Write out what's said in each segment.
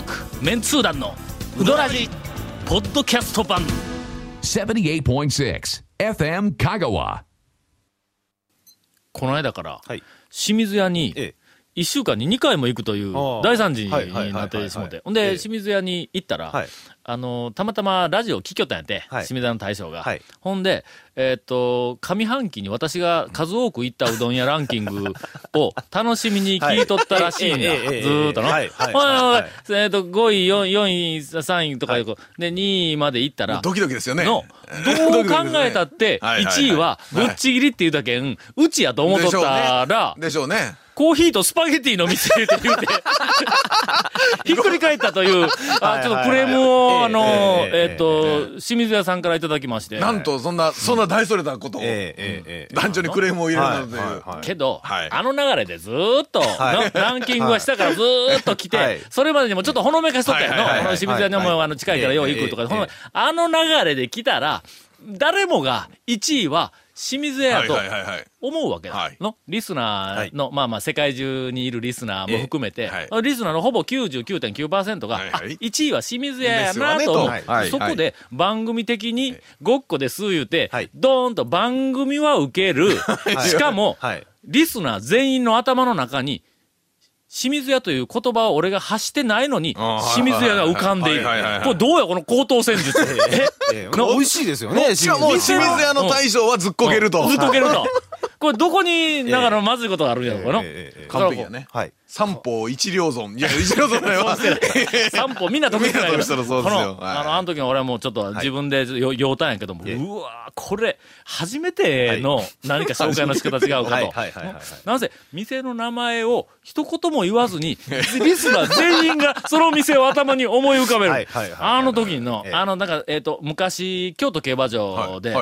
続メンツー団のウドラジポッドキャスト版。78.6 FM Kagawa. この間から、はい。清水屋にええ。1週間に2回も行くという大惨事にはいはいはいはいなってしもて。ほんええ。で、清水屋に行ったら、はいあの、たまたまラジオを聞きよったんやって、はい清水屋の大将が。はいほんで、えっ、と、上半期に私が数多く行ったうどん屋ランキング を楽しみに聞いとったらしいんや。はいずーっとの。はいはいはいえっ、と、5位、4, 4位、3位とかでで、2位まで行ったら、ドキドキですよね。の、どう考えたって、はいはいはい1位は、ぶっちぎりっていうだけん、うちやと思っとったら、でしょうね。コーヒーとスパゲティの店って言うて、ひっくり返ったという、あちょっとクレームを、あの、えええっと、清水屋さんからいただきまして。なんと、そんな、そんな大それたことを、団長にクレームを入れるなどという。はいはいはい。けど、はい。あの流れでずーっと、ランキングは下からずーっと来て、はい。それまでにもちょっとほのめかしとったやんの。清水屋にも、はい。あの近いからよう行くとか、あの流れで来たら、誰もが1位は清水屋やと。思うわけだ。はい。の？リスナーの、まあまあ世界中にいるリスナーも含めて、リスナーのほぼ99.9%が、はいはい。あ、1位は清水屋やなと思う。そこで番組的にごっこです言うて、はい。ドーンと番組は受ける。しかも、はい。リスナー全員の頭の中に、清水屋という言葉を俺が発してないのに清水屋が浮かんでいる。これどうやこの高等戦術？えええ美味しいですよね、しかも、清水屋の大将はずっこけると。ずっとけると。これどこに、だからまずいことがあるんやろうかな。完璧やね。はい。三方一両損。いや、一両損だよ。散歩 みんな得意なみんな得意したらそうですよ。あの、あの時の俺はもうちょっと自分でよ、酔うたんやけども、ええうわーこれ、初めての何か紹介の仕方違うかと。なぜ、店の名前を一言も言わずに、リスナー全員がその店を頭に思い浮かべる。あの時の、ええ。あの、なんか、えっ、と、昔、京都競馬場で。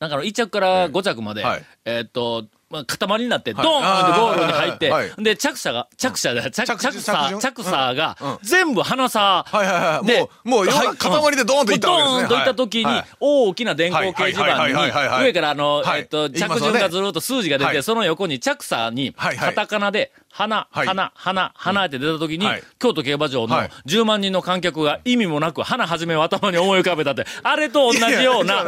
なんかあの1着から5着まで、はい。えっ、と、まあ、塊になって、ドはい。ーンってゴールに入って、で、着者が、着者で、着、着着差、着着差が全部花差、はいはいはい。でもう、塊でドーンといったわけですね。ドーンといった時にはい、大きな電光掲示板に、上からあの、はい。えっと、着順がずるっと数字が出て、はい。その横に着差に、カタカナで、花、はい。花、花、花って出た時にはい、京都競馬場のはい。10万人の観客が意味もなく、花はじめを頭に思い浮かべたって、あれと同じような、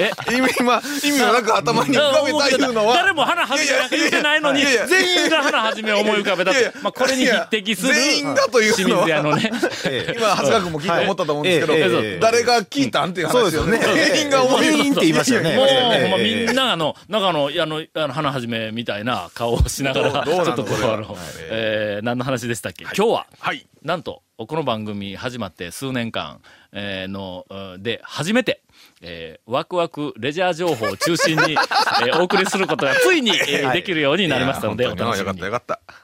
え、意味は、意味はなく頭に浮かべたいうのは。誰も花はじめなんか言ってないのにいやいやいや、全員が花はじめを思い浮かべたっ。て。まあ、これに匹敵する、全員がという清水屋のね。え え今、長谷川君も聞いて思ったと思うんですけど誰が聞いたんっていう話ですよね。全員が思い全員って言いましたよね。もう、みんなあの、なんかあの、あの、花はじめみたいな顔をしながら、ちょっとこれはあの、えー何の話でしたっけ、今日は、はい。なんと、この番組始まって数年間、えーの、うんで、初めて、えーワクワクレジャー情報を中心に、えーお送りすることがついに、えーできるようになりましたので、お楽しみにによかったよ。かった。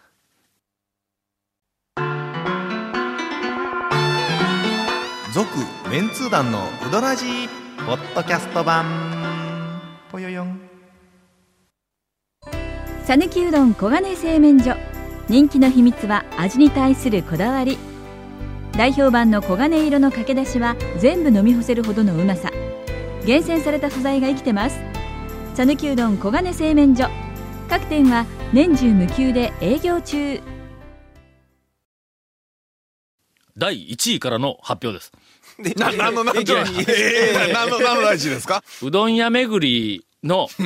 続、メンツー団のうどらじポッドキャスト版。ぽよよん。さぬきうどん黄金製麺所。人気の秘密は味に対するこだわり。代表版の黄金色のかけだしは全部飲み干せるほどのうまさ。厳選された素材が生きてます。さぬきうどん黄金製麺所。各店は年中無休で営業中。第1位からの発表です。でな、なん の、なんの、いきなりええなんの、なんの大事ですか？うどん屋巡り。の、おは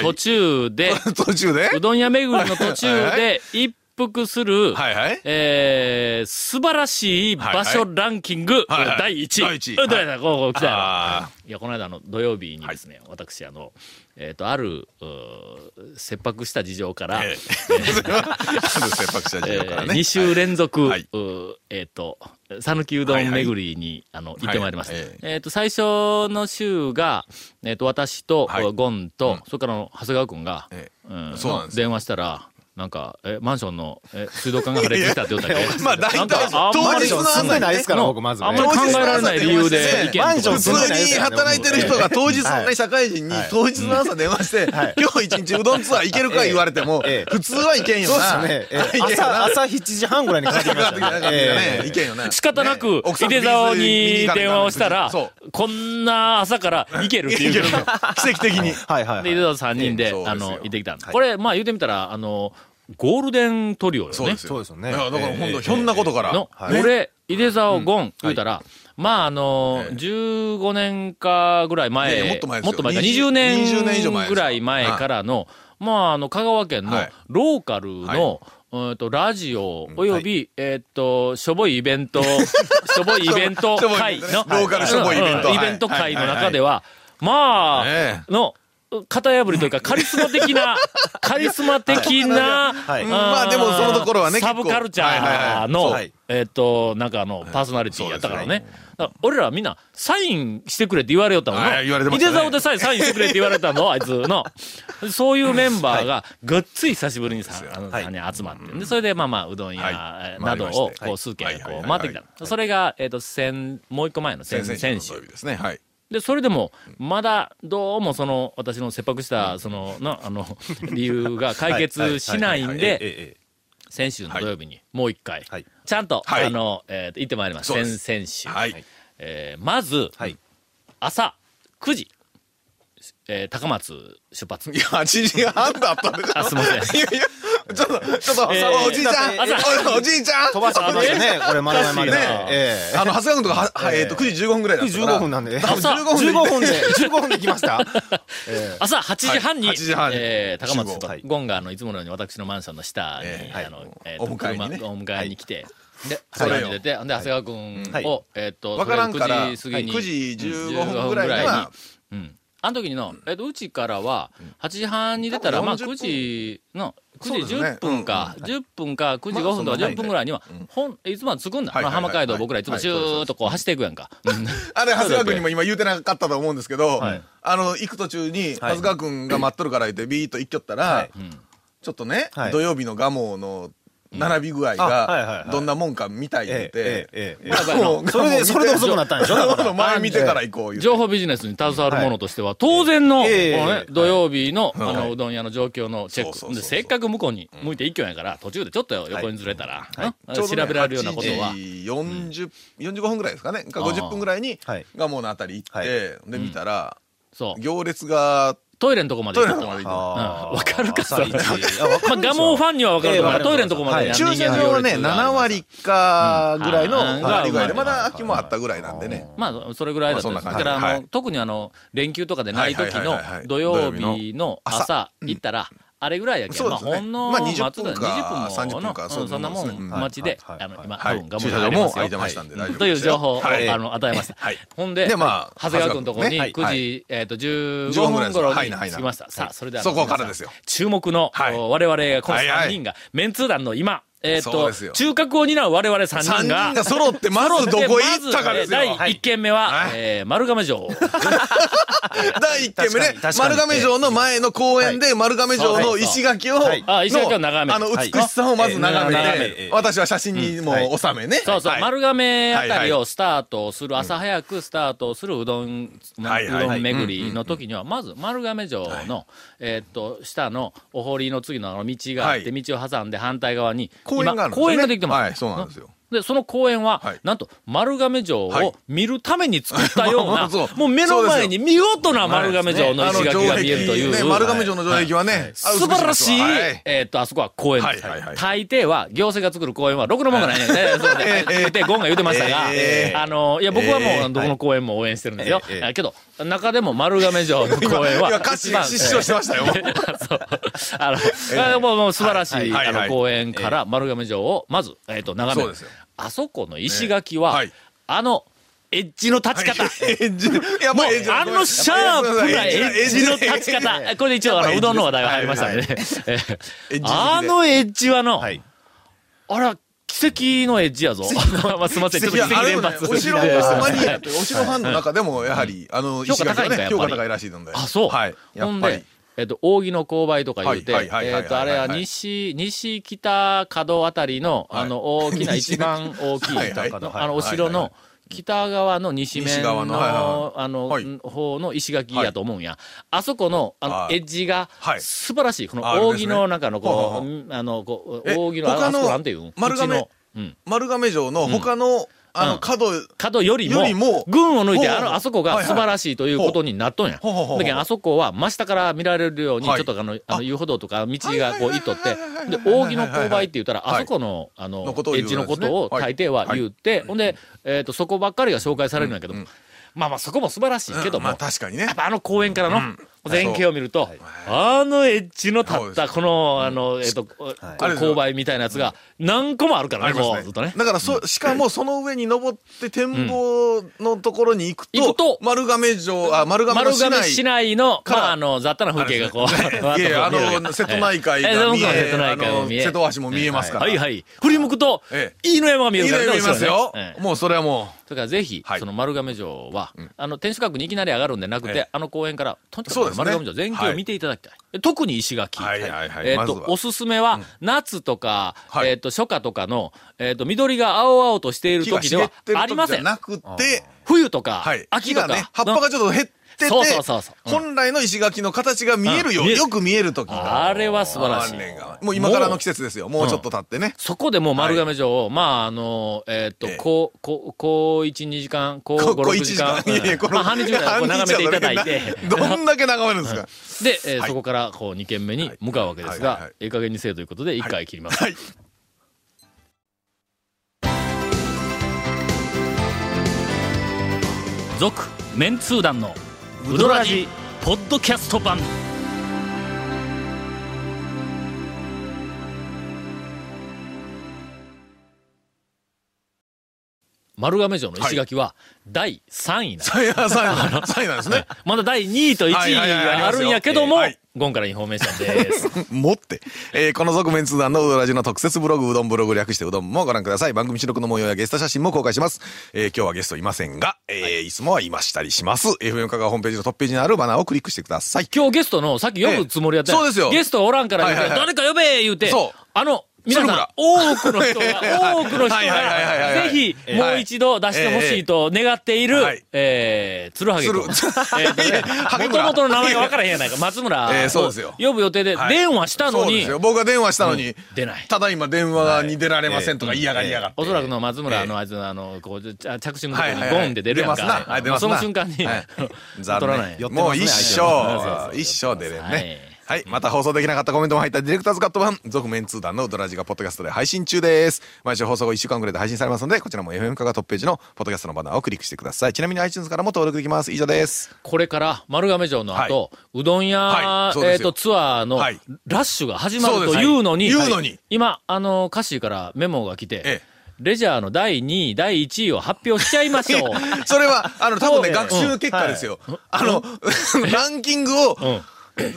い。途中で、途中で？うどん屋巡りの途中で一服する、はいはい。えー、素晴らしい場所ランキング、はいはい。第1位。第一。位 うん第こう来たいや、この間あの土曜日にですね、私あの、えっ、と、ある、切迫した事情から、ええ。切迫した事情からね。2週連続、はい。えっ、と、讃岐うどん巡りに、あの、行ってまいりました。はい。はいえっ、と、最初の週が、えっ、と、私と、はい。ゴンと、うん。それからの長谷川くんが、え。うんそうなんですよ。電話したら、なんか、え、マンションの、え、水道管が破裂したって言ったっけ？まあ大体なんかあんまり当日の住んでないですから、の僕まずね。あんまり考えられない理由で意見マンション普通に働いてる人が当日のね、社会人にはい。当日の朝電話して、はい。今日一日うどんツアー行けるか言われてもええ、普通はいけんよそう な。ですよね。朝、朝7時半ぐらいに帰ってきましたね。ええ。いけんよな。仕方なく井出沢に電話をしたらそ、こんな朝から行けるっていう。奇跡的に。はいはいはい。で、井出沢3人で、あの、行ってきたんで。す。はい。これ、まあ言うてみたら、あの、ゴールデントリオよね。そうですよ。そうですよね。だからええ本当ひょんなことから。の、はい。俺、井出沢ゴン、言うたら、まあ、あの、ええ15年かぐらい前、もっと前ですよ。前か、20 20年20年以上前ですよ。ぐらい前からの、まあ、あの、香川県のはい。ローカルの、うんと、ラジオ、および、えーっと、しょぼいイベント、しょぼいイベント会の、ローカルしょぼいイベント。イベント会の中では、まあ、え。の、型破りというか、カリスマ的な、カリスマ的な、まあでもそのところはねサブカルチャーのえっと、なんかあの、パーソナリティやったからね。俺らみんな、サインしてくれって言われよったのはい言われてまでさえサインしてくれって言われたの、あいつの。そういうメンバーが、ごっつい久しぶりにさ、あの、集まって。で、それで、まあまあ、うどん屋などを、こう、数軒、こう、回ってきた。それが、えっと、先、もう一個前の先先先週ですね。はい。で、それでも、まだ、どうもその、私の切迫した、その、な、あの、理由が解決しないんええで、ええ先週の土曜日に、もう一回はい、ちゃんと、はい。あの、え行ってまいります。そうで先す々週。はい。えーまず、はい。朝9時、えー高松出発。い。や、8時半だったんでしょあすいません。いやいや、ちょっと、ちょっと、えーおじいちゃん、だっておおじいちゃん。飛ばしてきましたね、これ、丸々まで。ねえ。えあの、長谷川君とかは、はえっと、9時15分ぐらいだったから。15分なんで。多分朝15分で。15分で、15分で来ました。え朝8時半に、はい8時半に。えー高松出発、はい。ゴンがあのいつものように私のマンションの下に、えあのえーとお迎えにね。車お迎えに来て、で、それを。それに出て、で、長谷川君を、はい。えーっと、わからんから、9時過ぎに、9時うん15分ぐらいには、うん。あの時にの、えっと、うちからは、8時半に出たら、まあ、40分。9時の、9時そうですね。10分か、10分か、9時5分とかまあそんな10分ぐらいには、ほん、いつもは着くんだ。はい浜街道僕らいつもシューッとこう走っていくやんか。う んあれ、長谷川君にも今言うてなかったと思うんですけど、はい。あの、行く途中に、長谷川君が待っとるから言って、ビーッと行っちゃったら、はい。ちょっとね、はい。土曜日の蒲生の並び具合がは、いどんなもんか見たい言うて、それで、それで遅くなったんでしょ？前見てから行こう。情報ビジネスに携わる者としては、当然の、ええ。このね、土曜日の、はい。あの、うどん屋の状況のチェック。せっかく向こうに向いて一挙やから、途中でちょっと横にずれたら、調べられるようなことは。8、時40、45分ぐらいですかね。か50分ぐらいに、はい。蒲生のあたり行って、はい。で、見たら、行列が、トイレのとこまでトイ行ったのレのとこまで行ってうん。わかるかそまあ、ガモファンにはわかるけど、トイレのとこまではい。駐車の場はね、行列が7割かぐらいのまだ空きもあったぐらいなんでね。まあ、それぐらいだったんです。だから、特にあの、連休とかでない時の土曜日の朝朝行ったら、あれぐらいやけど、まあ、ほんの、まあ20待つだ分か20 30分かのそんなもんそうであの、今、はい。多分頑駐車場張れますよ。も空いてましたんでという情報を、はい。あの、与えました。はい。ほんで、でまあ長谷川君のところに長谷9川時、えっと、15 15分頃に着きました。さあ、それでは、そこからですよ。注目の、はい。お我々、このはいはい。3人が、メンツー団の今、えっとそうですよ、中核を担う我々3 3人が、人が揃って、まずどこへ行ったかですよ。ま 第1軒目は、はい。えー丸亀城。第1軒目ね。丸亀城の前の公園で丸亀城の石垣を、はい。あ石垣を眺める。あの、美しさをまず眺めはいて、私は写真にもう収めね。そうそう、はい。丸亀あたりをスタートする、朝早くスタートするうどん、まはいはい。うどん巡りの時には、まず丸亀城の、えーっと、下のお堀の次のあの道があって、はい。道を挟んで反対側に、公園があるんですよね今公園ができてます。はいそうなんですよで、その公園は、はい。なんと、丸亀城はい。を見るために作ったような、もう目の前に見事な丸亀城の石垣が見えるという。ね、丸亀城の城壁はね、あ素晴らしい、はい。えーっと、あそこは公園大抵は、行政が作る公園は、ろくなもんがないね。そうで、ゴンが言ってましたが、えーあの、いや、僕はもえう、どこの公園も応援してるんですよ。けど、中でも丸亀城の公園は、今歌詞失笑してましたよ。そう。あの、あもう素晴らしいあの、公園から丸亀城を、まず、えっ、と、眺める。そうですよ。あそこの石垣は、えはいあ の、エッジの立ち方。エッジ、やっもうあのシャープなエッジの立ち方。これで一応、あの、うどんの話題が入りましたね。あのエッジはの、はい。あら、奇跡のエッジやぞ。まあ、すみません、ちょっと奇跡連発。お城マニアって、お城ファンの中でも、やはり、あの、評価高いらしいので。あ、そう。はい。やほんでっぱり。、えっと、扇の勾配とか言うて、えっと、あれは西、西北角あたりの、はい。あの、大きな、一番大きい、あの、お城の北側の西面のはいの、あのはい、方の石垣やと思うんや。あそこの、あの、はい。エッジがはい、素晴らしい。この扇の中の、こはう、あの、こう、え扇の、あそこなんていうん丸亀。丸亀城の他のあの、うん。角、角よりもよりも、群を抜いて、あの、あそこが素晴らしいということになっとんや。だけど、あそこは真下から見られるように、ちょはいっとあの、あ。あの遊歩道とか道がこう、いっとって。で、はい扇の勾配って言ったら、はい。あそこの、あのエッジのことをはい。大抵は言って、ほんで、えっと、そこばっかりが紹介されるんやけど、まあまあ、そこも素晴らしいけども。まあ、確かにね。やっ。ぱあの公園からのん全景を見ると、あのエッジの立った、この、あの、えっと、勾配みたいなやつが何個もあるからね、こう、ずっとね。だからそ、しかもその上に登って展望のところに行くと、と丸亀城、あ、丸亀市内。亀市内の、まあ、あの、雑多な風景がこう、いや、あの、瀬戸内海ええが見え、瀬戸内あの、海も見え。瀬戸橋も見えますから。はいはい。振り向くとえ、飯野山が見えいいのるからね見ますよ。もうそれはもだからぜひ、はい。その丸亀城は、あの、天守閣にいきなり上がるんでなくて、ええ。あの公園から、とにかそうですねく丸亀城全景を見ていただきたい。特に石垣。はいはいはいえっ、まずは、とおすすめは、夏とか、はいえっ、と、初夏とかの、えっ、と、緑が青々としている時ではありません。なくて、冬とか、はい。秋とか、ね、葉っぱがちょっと減ってて、そうそうそうそううん本来の石垣の形が見えるよ、よく見える時が。あれは素晴らしいもう今からの季節ですよ。もうちょっと経ってね。そこでもう丸亀城を、まあ、あの、えっ、と、ええこう、こう、こう、1、2時間、こう、5、ここ6 1時時間間。。いやいや半日ぐらい眺めていただいて。どんだけ眺めるんですか。で、そこから、こう、2軒目に向かうわけですがええ加減にせよということで、1回切ります。はい。続、メンツー団の、ウドラジ、ポッドキャスト版。丸亀城の石垣は、第3位なんです。サイナサイナサイナですね。まだ第2位と1位はいはいはいがあるんやけども、はいゴンからインフォメーションです。持って。えーこの側面通談のうどらじの特設ブログ、うどんブログ略してうどんもご覧ください。番組収録の模様やゲスト写真も公開します。えー今日はゲストいませんが、えーいつもはいましたりします。FM 香川ホームページのトップページにあるバナーをクリックしてください。今日ゲストの、さっき呼ぶつもりやったええそうですよゲストがおらんからはいはいはい誰か呼べ言うてそう、あの、皆さん多くの人が、多くの人が、いぜひ、もう一度出してほしいと願っているはい、えー、鶴ハゲ君。鶴。えーとねハゲ村元々の名前が分からへんやないか。松村えーそうをですよ。呼ぶ予定ではい。電話したのに。そうです、よ。僕が電話したのに、出ない。ただいま電話に出られませんとか嫌がりやがって。おそらくの松村ええ。のあいつのあの、こう、着信のところにゴンって出るやんか。その瞬間に、はい。取らない。もう一生、一生出れんはい。ね。はい。また放送できなかったコメントも入ったディレクターズカット版、続面通談のうどらじがポッドキャストで配信中です。毎週放送後1週間くらいで配信されますので、こちらも FM 香川トップページのポッドキャストのバナーをクリックしてください。ちなみに iTunes からも登録できます。以上です。これから丸亀城の後、うどん屋、えっと、ツアーのはいラッシュが始まるというのに、はい言うのに今、あの、歌詞からメモが来て、ええレジャーの第2位、第1位を発表しちゃいましょう。それは、あの、多分ね、うん学習結果ですよ。あの、ランキングを、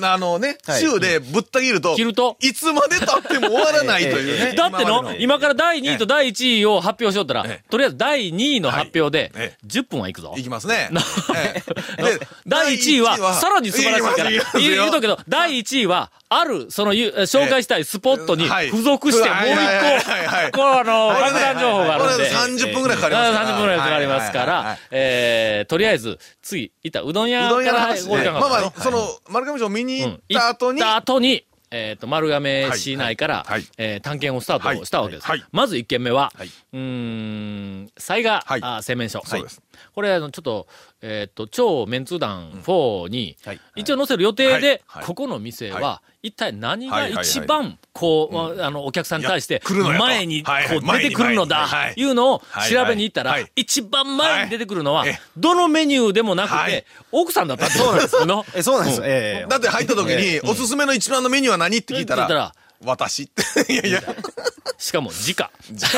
あのね、週でぶった切ると、切ると？いつまで経っても終わらないというね。だっての今から第2位と第1位を発表しよったら、ええ。とりあえず第2位の発表ではい。え、10分はいくぞ。いきますね。第1位は、さらに素晴らしいから、言うとくけど、第1位は、ある、その、ゆ紹介したいスポットにはい付属して、もう一個、こう、あの、爆弾情報があるんで。これ30分ぐらいかかりますから。30分ぐらいかかりますから、えー、とりあえず、次、いった、うどん屋からご時間がまあまあ、その、丸亀城見に行った後に、行った後に、えっ、と、丸亀市内から、はえー探検をスタートしたわけです。まず1軒目は、はい。うーん、災害、は製麺所。そうです。これ、あの、ちょっと、えっ、と、超メンツ団4に、はい。一応載せる予定で、ここの店は、は一体何がはいはいはい。一番、こう、あの、お客さんに対して前に、こう出てくるのだいうのをはい調べに行ったらはい、一番前に出てくるのはどのメニューでもなくはい。て、奥さんだったそうなんです。の。え、そうなんです。ええだって入った時に、おすすめの一番のメニューは何って聞いたら、私。って。いや。いや、しかも、直。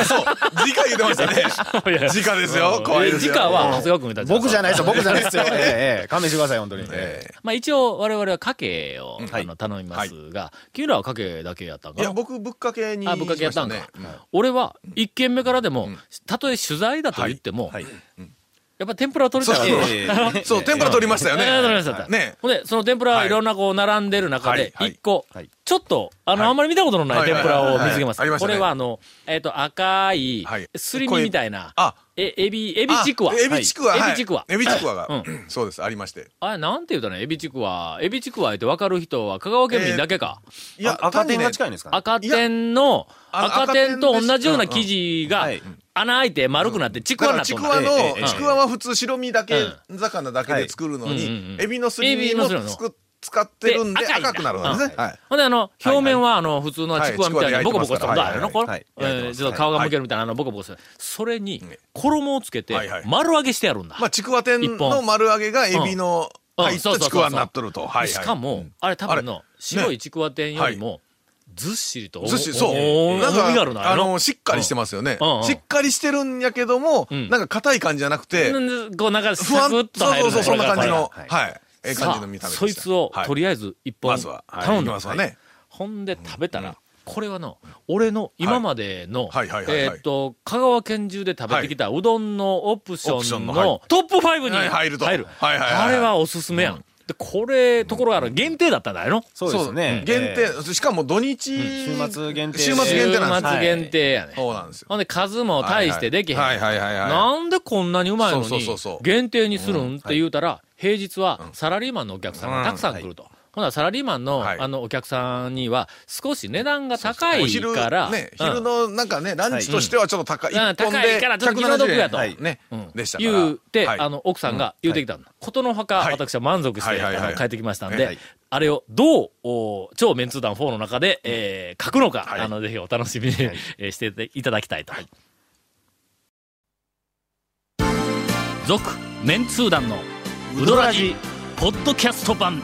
そう、直言ってましたね。直ですよ。怖いですよ。直は、長谷川君たち。僕じゃないですよ、僕じゃないですよ。ええ。ええ勘弁してください、本当に。ええ。まあ一応、我々はかけを、頼みますが、君らはかけだけやったんえいや、僕、ぶっかけに。あ、ぶっかけやったんか。俺は、一軒目からでも、たとえ取材だと言っても、はい。やっぱ天ぷらを取りたいわけ。ええうんそう、天ぷら取りましたよね。ええ取りました。ね。ほんで、その天ぷらいろんなこう並んでる中で、一個、はいちょっと、あの、はい。あんまり見たことのないはい天ぷらを見つけます。これはあの、えっ、と、赤いはい、すり身みたいな、あ。え、エビ、エビちくわ。あエビちくわ。はい。はい。エビちくわ。エビちくわが。うん。そうです、ありまして。あれ、なんて言うたのエビちくわ。エビちくわって分かる人は香川県民だけか。いや、赤点が近いんですかね。赤点の、あ赤点と同じような生地がはい、穴開いて丸くなってちくだわになっとんだからちくわええええの、ちくわは普通白身だけう、魚だけで作るのはいうんうんにう、ん。エビのすり身ものすり身の。つく使ってるんでで赤くなるんですね。はい。ほんで、あの、表面は、あの、普通のちくわみたいはないボコボコしたことあるのこれえーちょっと顔が向けるみたいな、あの、ボコボコした。それに、衣をつけて丸揚げしてやるんだ。まあ、ちくわ天の丸揚げがエビのうん。入ったちくわになっとると。しかも、あれ多分の、白いちくわ天よりも、ずっしりと、ずっしり、そう。おなんか、あの、しっかりしてますよね。しっかりしてるんやけども、ん。なんか硬い感じじゃなくて、うん。こうなんか、ふわんサクッとそうそうそう、そんな感じの、はい。ええさ感じの見たあ、目でした。そいつを、はい。とりあえず一本まずは、はい。頼んだいきますわね。ほんで食べたら、これはの、俺の今までの、はいはいはいはい。はいえーっと、香川県中で食べてきたうどんのオプシオプショョンンのはい。のトップ5にはい入ると。入る。はいはいはい。あれはおすすめやん。で、これ、ところがある限定だったんだよの。そうですね。限え定、しかも土日、週末限定。で週末限定なんです。週末限定やね。そうなんですよ。ほんで、数も大してできへん。はいはい。はいはい。なんでこんなにうまいのに限定にするんって言うたら、平日はサラリーマンのお客さんがたくさん来ると。ほな、サラリーマンの、はい。あの、お客さんには、少し値段が高いから、ね、うん。昼のなんかね、ランチとしてはちょっと高い。高いからちょっと気の毒やと。170円ね。うん、でした。言うて、はい。あの、奥さんが言うてきたん。だ。ことのほか、はい。私は満足して、あの帰ってきましたんで、はいあれをどう、お超メンツー団4の中で、えー書くのか、はい。あの、ぜひお楽しみに、えーしていただきたいと。続、メンツー団のウドラジ、ポッドキャスト版。